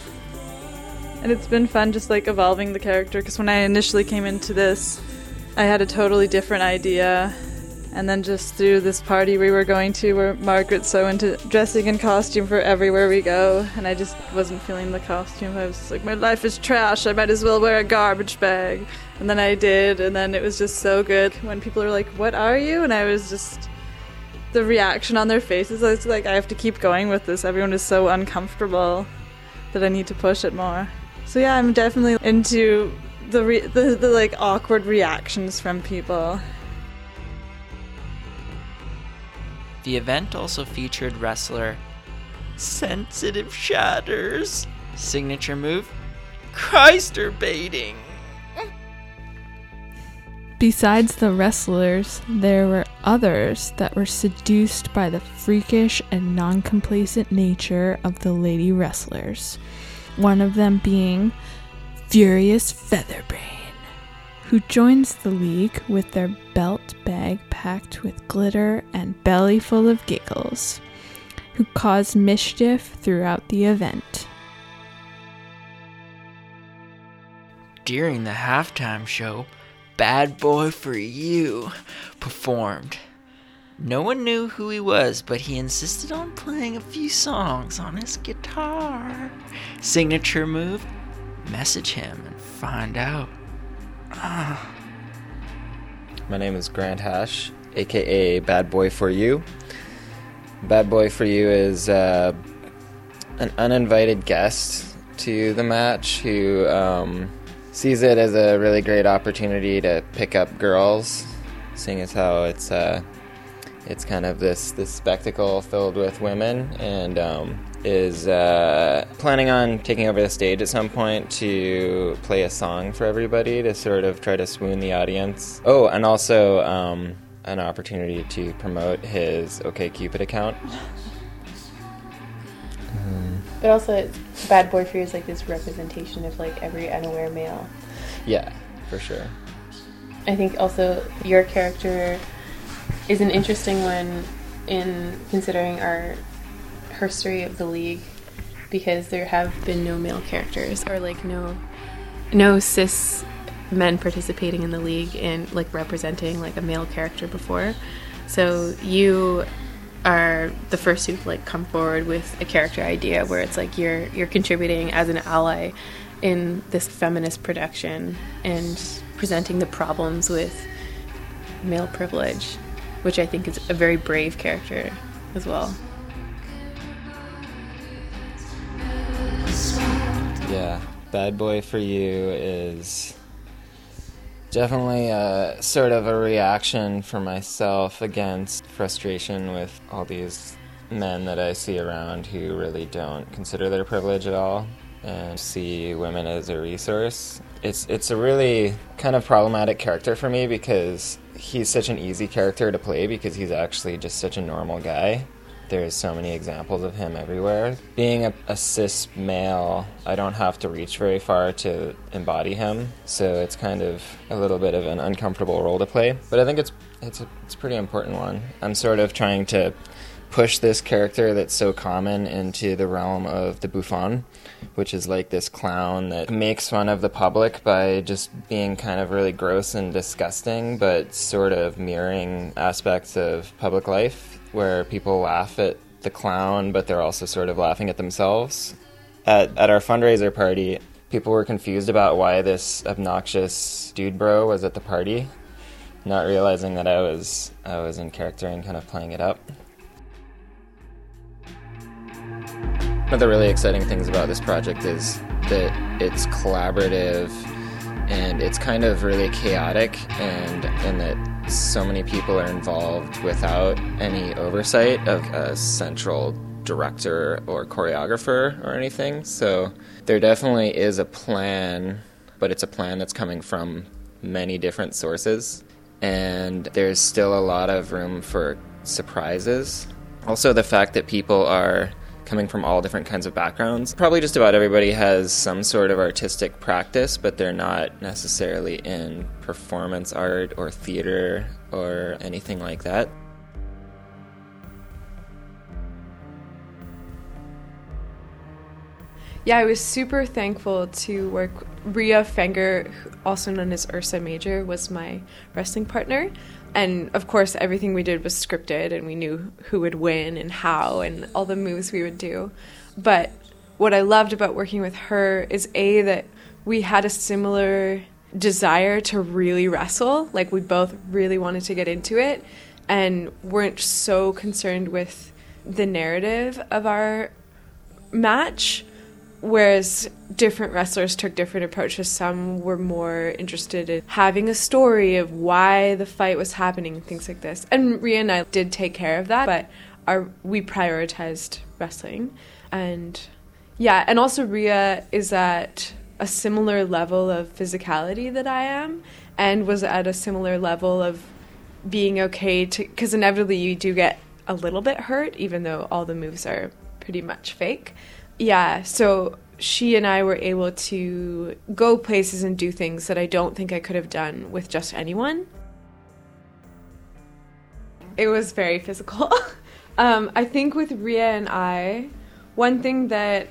And it's been fun just like evolving the character because when I initially came into this, I had a totally different idea. And then just through this party we were going to, where Margaret's so into dressing in costume for everywhere we go, and I just wasn't feeling the costume. I was like, my life is trash. I might as well wear a garbage bag. And then I did, and then it was just so good when people are like, "What are you?" And I was just the reaction on their faces. I was like, I have to keep going with this. Everyone is so uncomfortable that I need to push it more. So yeah, I'm definitely into the re- the, the like awkward reactions from people. The event also featured wrestler Sensitive Shatters. Signature move Chrysler baiting. Besides the wrestlers, there were others that were seduced by the freakish and non complacent nature of the lady wrestlers. One of them being Furious Featherbrain, who joins the league with their belt bag packed with glitter and belly full of giggles, who cause mischief throughout the event. During the halftime show, Bad Boy for You performed. No one knew who he was, but he insisted on playing a few songs on his guitar. Signature move message him and find out. My name is Grant Hash, aka Bad Boy for You. Bad Boy for You is uh, an uninvited guest to the match who um, sees it as a really great opportunity to pick up girls, seeing as how it's uh, it's kind of this this spectacle filled with women, and um, is uh, planning on taking over the stage at some point to play a song for everybody to sort of try to swoon the audience. Oh, and also um, an opportunity to promote his OKCupid account. But also, Bad Boy for You is like this representation of like every unaware male. Yeah, for sure. I think also your character is an interesting one in considering our history of the league because there have been no male characters or like no no cis men participating in the league and like representing like a male character before. So you are the first who've like come forward with a character idea where it's like you're you're contributing as an ally in this feminist production and presenting the problems with male privilege, which I think is a very brave character as well. Yeah, Bad Boy for You is definitely a sort of a reaction for myself against frustration with all these men that I see around who really don't consider their privilege at all and see women as a resource. It's it's a really kind of problematic character for me because he's such an easy character to play because he's actually just such a normal guy. There's so many examples of him everywhere. Being a, a cis male, I don't have to reach very far to embody him, so it's kind of a little bit of an uncomfortable role to play. But I think it's it's a, it's a pretty important one. I'm sort of trying to push this character that's so common into the realm of the bouffon, which is like this clown that makes fun of the public by just being kind of really gross and disgusting, but sort of mirroring aspects of public life where people laugh at the clown, but they're also sort of laughing at themselves. At, at our fundraiser party, People were confused about why this obnoxious dude bro was at the party, not realizing that I was I was in character and kind of playing it up. One of the really exciting things about this project is that it's collaborative and it's kind of really chaotic and and that so many people are involved without any oversight of a central director or choreographer or anything. So there definitely is a plan, but it's a plan that's coming from many different sources and there's still a lot of room for surprises. Also the fact that people are coming from all different kinds of backgrounds. Probably just about everybody has some sort of artistic practice, but they're not necessarily in performance art or theater or anything like that. Yeah, I was super thankful to work. Ria Fenger, also known as Ursa Major, was my wrestling partner. And of course, everything we did was scripted, and we knew who would win and how, and all the moves we would do. But what I loved about working with her is A, that we had a similar desire to really wrestle. Like, we both really wanted to get into it and weren't so concerned with the narrative of our match whereas different wrestlers took different approaches. Some were more interested in having a story of why the fight was happening things like this. And Ria and I did take care of that but our we prioritized wrestling. And yeah and also Ria is at a similar level of physicality that I am and was at a similar level of being okay to because inevitably you do get a little bit hurt even though all the moves are pretty much fake yeah, so she and I were able to go places and do things that I don't think I could have done with just anyone. It was very physical. um, I think with Ria and I, one thing that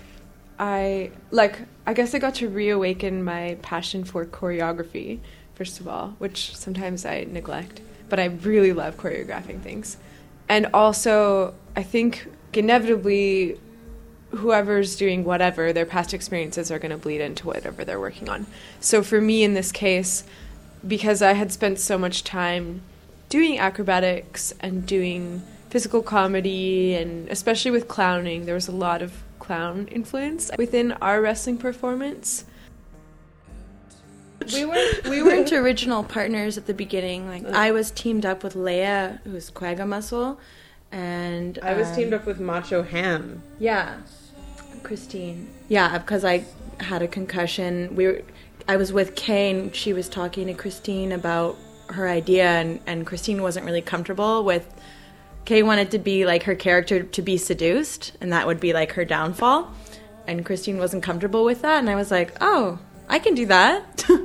I like, I guess I got to reawaken my passion for choreography, first of all, which sometimes I neglect, but I really love choreographing things. And also, I think inevitably whoever's doing whatever, their past experiences are going to bleed into whatever they're working on. So for me in this case, because I had spent so much time doing acrobatics and doing physical comedy, and especially with clowning, there was a lot of clown influence within our wrestling performance. We weren't we weren't original partners at the beginning. Like I was teamed up with Leya, who's Quagga Muscle, and I was um, teamed up with Macho Ham. Yeah, Christine. Yeah, because I had a concussion. We were, I was with Kay, and she was talking to Christine about her idea, and, and Christine wasn't really comfortable with. Kay wanted to be like her character to be seduced, and that would be like her downfall. And Christine wasn't comfortable with that, and I was like, oh, I can do that.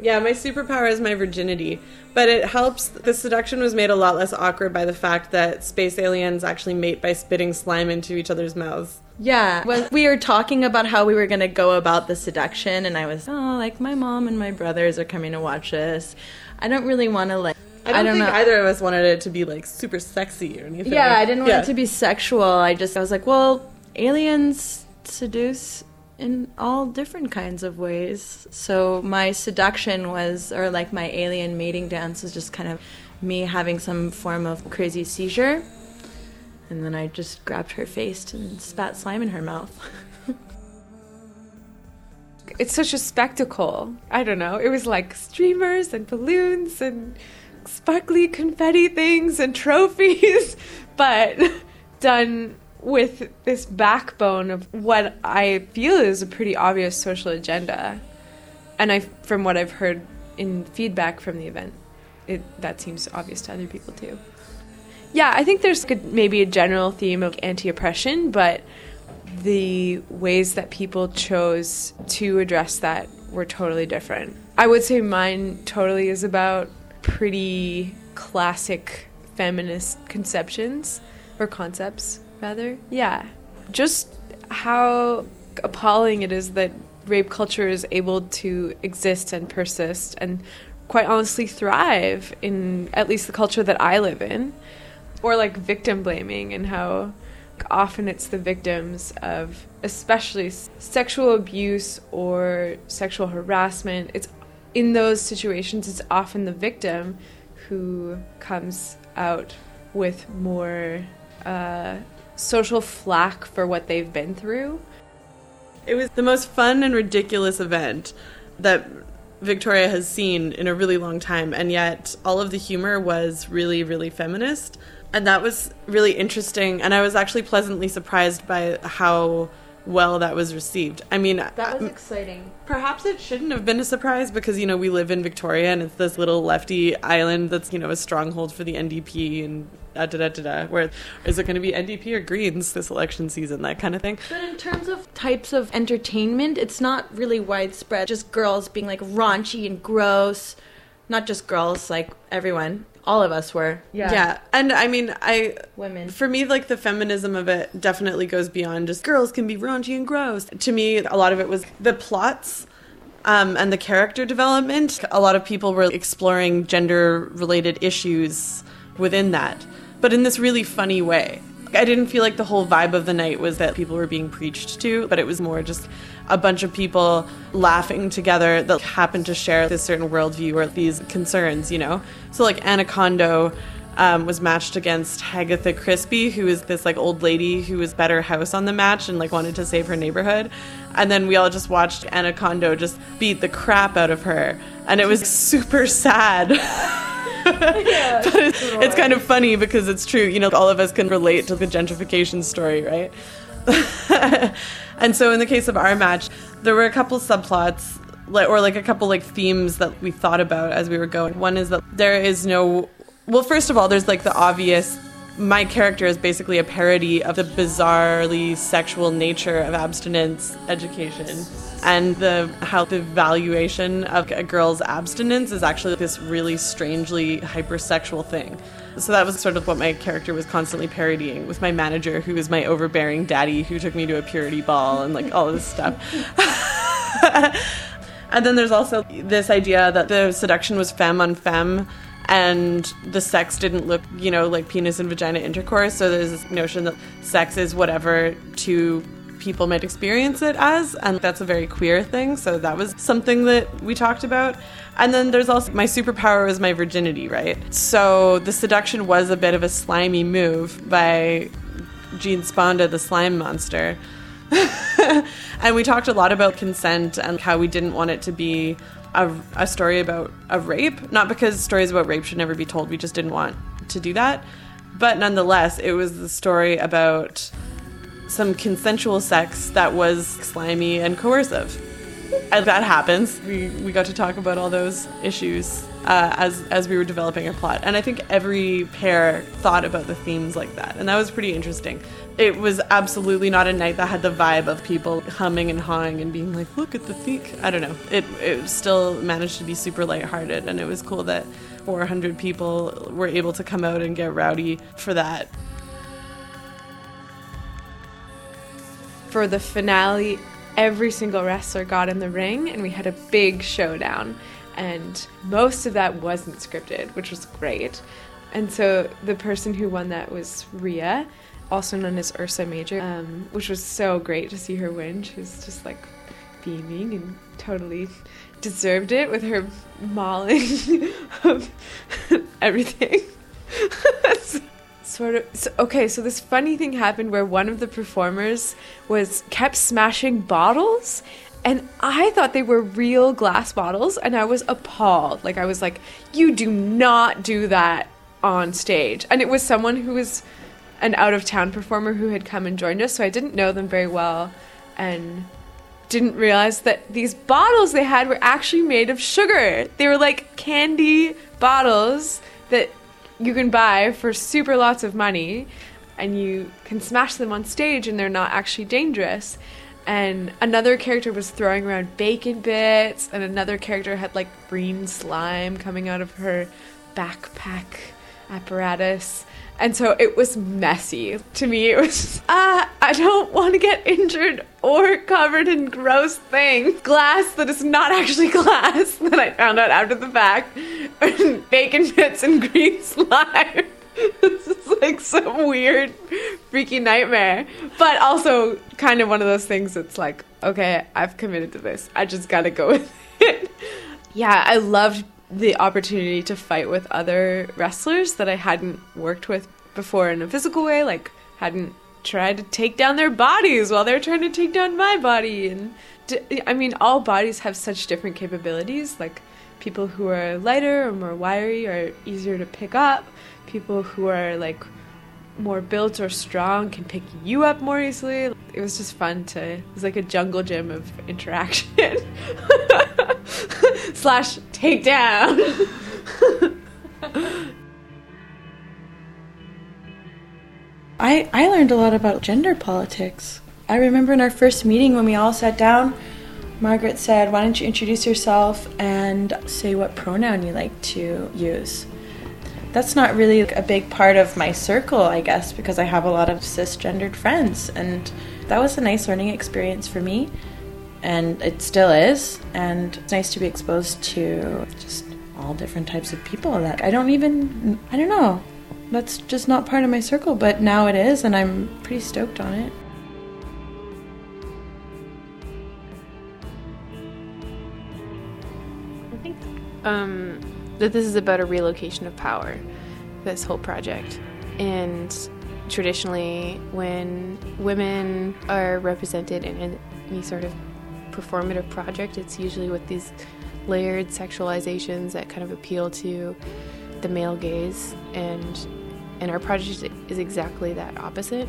Yeah, my superpower is my virginity, but it helps. The seduction was made a lot less awkward by the fact that space aliens actually mate by spitting slime into each other's mouths. Yeah, we were talking about how we were going to go about the seduction, and I was, oh, like my mom and my brothers are coming to watch this. I don't really want to like. I don't, think know. either of us wanted it to be like super sexy or anything. Yeah, I didn't want Yeah. it to be sexual. I just I was like, well, aliens seduce in all different kinds of ways. So my seduction was, or like my alien mating dance was just kind of me having some form of crazy seizure. And then I just grabbed her face and spat slime in her mouth. It's such a spectacle. I don't know. It was like streamers and balloons and sparkly confetti things and trophies, but done with this backbone of what I feel is a pretty obvious social agenda. And I from what I've heard in feedback from the event, it that seems obvious to other people too. Yeah, I think there's maybe a general theme of anti-oppression, but the ways that people chose to address that were totally different. I would say mine totally is about pretty classic feminist conceptions or concepts rather. Yeah. Just how appalling it is that rape culture is able to exist and persist and quite honestly thrive in at least the culture that I live in or like victim blaming and how Often it's the victims of, especially sexual abuse or sexual harassment. It's in those situations, it's often the victim who comes out with more uh, social flack for what they've been through. It was the most fun and ridiculous event that Victoria has seen in a really long time, and yet all of the humor was really, really feminist. And that was really interesting, and I was actually pleasantly surprised by how well that was received. I mean, That was uh, exciting. Perhaps it shouldn't have been a surprise because, you know, we live in Victoria and it's this little lefty island that's, you know, a stronghold for the NDP and da da da da da. Where is it going to be NDP or Greens this election season, that kind of thing? But in terms of types of entertainment, it's not really widespread. Just girls being like raunchy and gross. Not just girls, like everyone. All of us were. Yeah. Yeah. And I mean, I. Women. For me, like the feminism of it definitely goes beyond just girls can be raunchy and gross. To me, a lot of it was the plots. Um, and the character development. A lot of people were exploring gender related issues within that, but in this really funny way. I didn't feel like the whole vibe of the night was that people were being preached to, but it was more just a bunch of people laughing together that happen to share this certain worldview or these concerns, you know? So, like, Anacondo um, was matched against Hagatha Crispy, who is this, like, old lady who was better house on the match and, like, wanted to save her neighborhood. And then we all just watched Anacondo just beat the crap out of her. And it was super sad. but it's, it's kind of funny because it's true. You know, all of us can relate to the gentrification story, right? and so in the case of our match, there were a couple subplots or like a couple like themes that we thought about as we were going. One is that there is no well, first of all, there's like the obvious my character is basically a parody of the bizarrely sexual nature of abstinence education and the how the valuation of a girl's abstinence is actually this really strangely hypersexual thing. So that was sort of what my character was constantly parodying with my manager who was my overbearing daddy who took me to a purity ball and like all this stuff. and then there's also this idea that the seduction was femme on femme and the sex didn't look, you know, like penis and vagina intercourse. So there's this notion that sex is whatever two people might experience it as, and that's a very queer thing. So that was something that we talked about. And then there's also my superpower was my virginity, right? So the seduction was a bit of a slimy move by Gene Sponda, the slime monster. and we talked a lot about consent and how we didn't want it to be a, a story about a rape. Not because stories about rape should never be told, we just didn't want to do that. But nonetheless, it was the story about some consensual sex that was slimy and coercive. And that happens. We, we got to talk about all those issues uh, as, as we were developing our plot. And I think every pair thought about the themes like that. And that was pretty interesting. It was absolutely not a night that had the vibe of people humming and hawing and being like, look at the theme. I don't know. It, it still managed to be super lighthearted. And it was cool that 400 people were able to come out and get rowdy for that. For the finale, every single wrestler got in the ring and we had a big showdown. And most of that wasn't scripted, which was great. And so the person who won that was Rhea, also known as Ursa Major, um, which was so great to see her win. She was just like beaming and totally deserved it with her mauling of everything. sort of so, okay so this funny thing happened where one of the performers was kept smashing bottles and i thought they were real glass bottles and i was appalled. Like i was like you do not do that on stage. And it was someone who was an out of town performer who had come and joined us so i didn't know them very well and didn't realize that these bottles they had were actually made of sugar. They were like candy bottles that you can buy for super lots of money and you can smash them on stage and they're not actually dangerous. And another character was throwing around bacon bits, and another character had like green slime coming out of her backpack apparatus. And so it was messy. To me, it was, ah, I don't want to get injured or covered in gross things. Glass that is not actually glass that I found out after the fact. bacon bits and green slime. this is like some weird, freaky nightmare. But also kind of one of those things that's like, okay, I've committed to this. I just gotta go with it. yeah, I loved the opportunity to fight with other wrestlers that I hadn't worked with before in a physical way, like hadn't tried to take down their bodies while they're trying to take down my body. And I mean all bodies have such different capabilities. Like people who are lighter or more wiry are easier to pick up. People who are like more built or strong can pick you up more easily it was just fun to it was like a jungle gym of interaction slash takedown I, I learned a lot about gender politics. I remember in our first meeting when we all sat down, Margaret said, Why don't you introduce yourself and say what pronoun you like to use? That's not really a big part of my circle, I guess, because I have a lot of cisgendered friends. And that was a nice learning experience for me. And it still is. And it's nice to be exposed to just all different types of people that I don't even, I don't know that's just not part of my circle, but now it is, and I'm pretty stoked on it. I think um, that this is about a relocation of power, this whole project. And traditionally, when women are represented in any sort of performative project, it's usually with these layered sexualizations that kind of appeal to the male gaze. And and our project is exactly that opposite.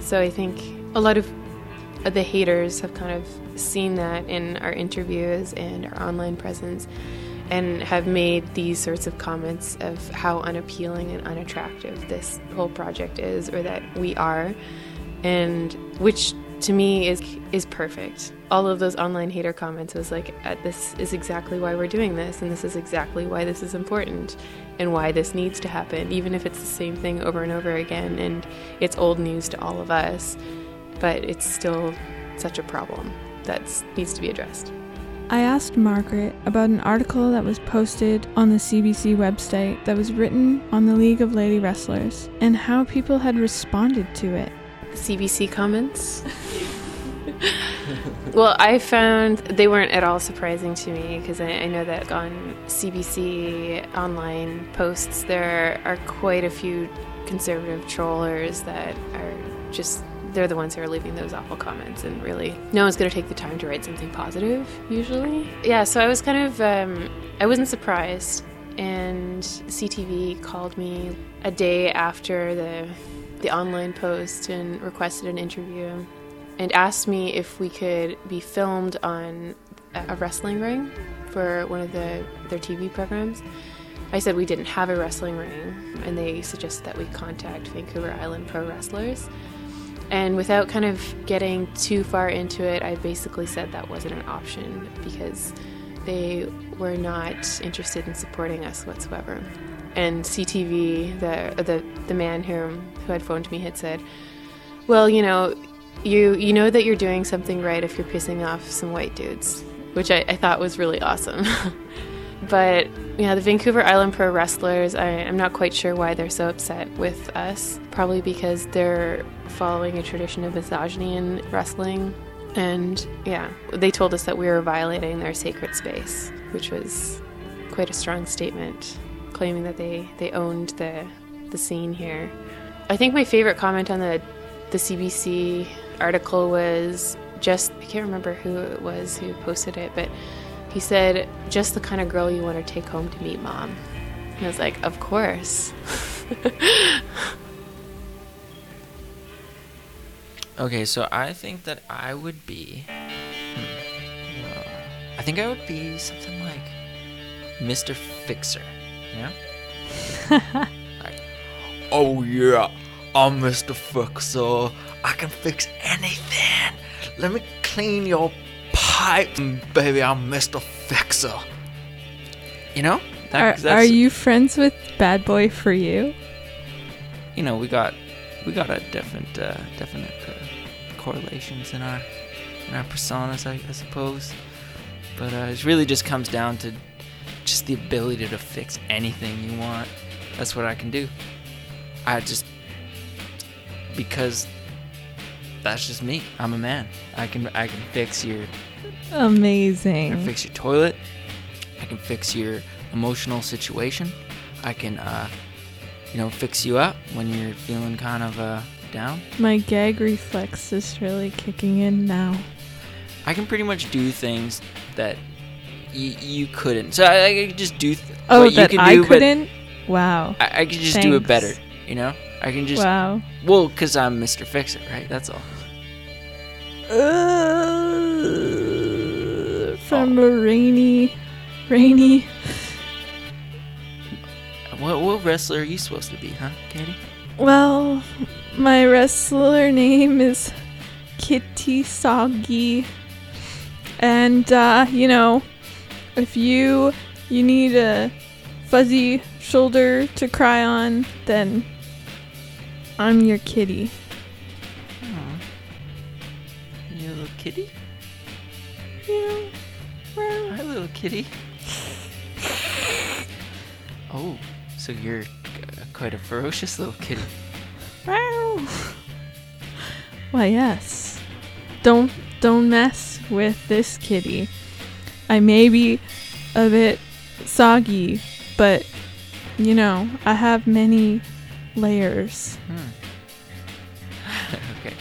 So i think a lot of the haters have kind of seen that in our interviews and our online presence and have made these sorts of comments of how unappealing and unattractive this whole project is or that we are and which to me is is perfect. All of those online hater comments was like, uh, "This is exactly why we're doing this, and this is exactly why this is important, and why this needs to happen, even if it's the same thing over and over again, and it's old news to all of us, but it's still such a problem that needs to be addressed." I asked Margaret about an article that was posted on the CBC website that was written on the League of Lady Wrestlers and how people had responded to it. CBC comments. well, I found they weren't at all surprising to me because I, I, know that on CBC online posts there are quite a few conservative trollers that are just they're the ones who are leaving those awful comments and really no one's going to take the time to write something positive usually yeah so i was kind of um, i wasn't surprised and ctv called me a day after the the online post and requested an interview and asked me if we could be filmed on a wrestling ring for one of the, their TV programs. I said we didn't have a wrestling ring, and they suggested that we contact Vancouver Island Pro Wrestlers. And without kind of getting too far into it, I basically said that wasn't an option because they were not interested in supporting us whatsoever. And CTV, the the the man who who had phoned me, had said, "Well, you know, you you know that you're doing something right if you're pissing off some white dudes," which I, I thought was really awesome. but yeah, the Vancouver Island Pro Wrestlers, I, I'm not quite sure why they're so upset with us. Probably because they're following a tradition of misogyny in wrestling. And yeah, they told us that we were violating their sacred space, which was quite a strong statement, claiming that they, they owned the, the scene here. I think my favorite comment on the the CBC article was just I can't remember who it was who posted it, but he said just the kind of girl you want to take home to meet mom. And I was like, of course. okay, so I think that I would be. Hmm, uh, I think I would be something like Mr. Fixer. Yeah. like, oh yeah, I'm Mr. Fixer. I can fix anything. Let me clean your pipe, baby. I'm Mr. Fixer. You know? That, are, are you friends with Bad Boy for you? You know, we got we got a different uh, definite uh, correlations in our in our personas, I, I suppose. But uh, it really just comes down to just the ability to fix anything you want. That's what I can do. I just because that's just me. I'm a man. I can I can fix your amazing. I can fix your toilet. I can fix your emotional situation. I can uh you know fix you up when you're feeling kind of uh down. My gag reflex is really kicking in now. I can pretty much do things that y- you couldn't. So I, I could just do th- Oh, what you that can I do, but couldn't? Wow. I, I could just do it better. You know, I can just Wow. well, cause I'm Mr. Fix It, right? That's all. Uh, from a rainy, rainy. What what wrestler are you supposed to be, huh, Katie? Well, my wrestler name is Kitty Soggy. And uh, you know, if you you need a fuzzy shoulder to cry on, then I'm your kitty. Hmm. Oh. You little kitty? Yeah. Hi, little kitty. Oh, so you're quite a ferocious little kitty. Why yes. Don't don't mess with this kitty. I may be a bit soggy, but you know, I have many layers. Hmm. okay.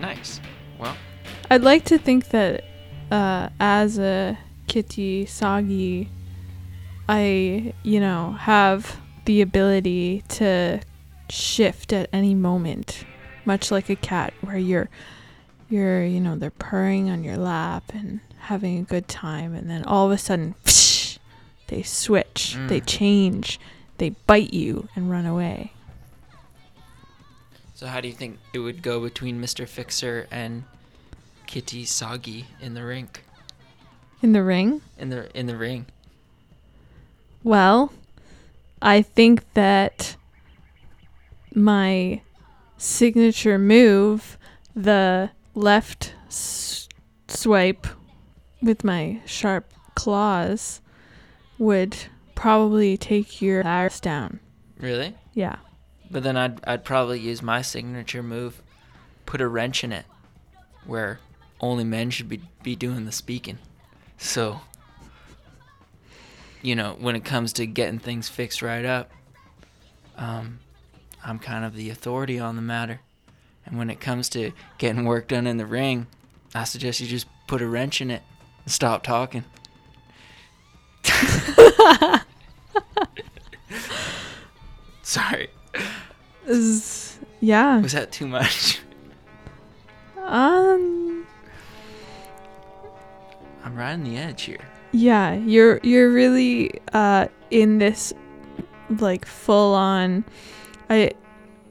Nice. Well, I'd like to think that uh, as a kitty soggy, I, you know, have the ability to shift at any moment, much like a cat, where you're, you're, you know, they're purring on your lap and having a good time, and then all of a sudden, they switch, they Mm. change, they bite you and run away. So how do you think it would go between Mr. Fixer and Kitty Soggy in the rink? In the ring, In the in the ring. Well, I think that my signature move, the left s- swipe with my sharp claws, would probably take your ass down. Really? Yeah. But then I'd I'd probably use my signature move, put a wrench in it, where only men should be be doing the speaking. So, you know, when it comes to getting things fixed right up, um, I'm kind of the authority on the matter. And when it comes to getting work done in the ring, I suggest you just put a wrench in it and stop talking. Sorry. Is- yeah. Was that too much? Um. I'm right riding the edge here. Yeah, you're you're really uh in this like full on I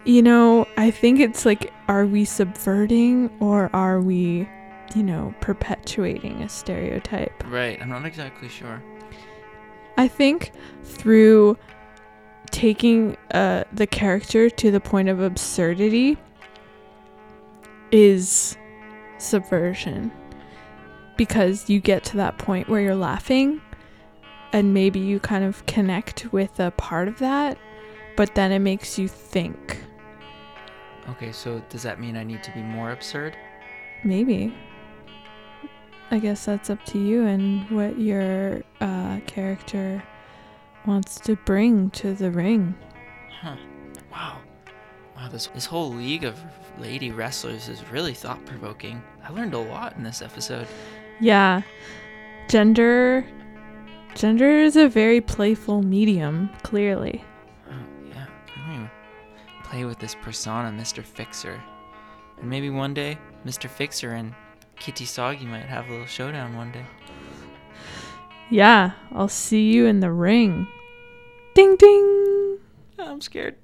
you know, I think it's like are we subverting or are we, you know, perpetuating a stereotype? Right, I'm not exactly sure. I think through taking uh, the character to the point of absurdity is subversion. Because you get to that point where you're laughing and maybe you kind of connect with a part of that but then it makes you think. Okay, so does that mean I need to be more absurd? maybe. I guess that's up to you and what your uh, character wants to bring to the ring Huh. Wow. Wow, this this whole league of lady wrestlers is really thought provoking. I learned a lot in this episode. Yeah. Gender gender is a very playful medium, clearly. Oh, yeah. I'm gonna play with this persona, Mr. Fixer. And maybe one day, Mr. Fixer and Kitty Soggy might have a little showdown one day. Yeah, I'll see you in the ring. Ding ding. I'm scared.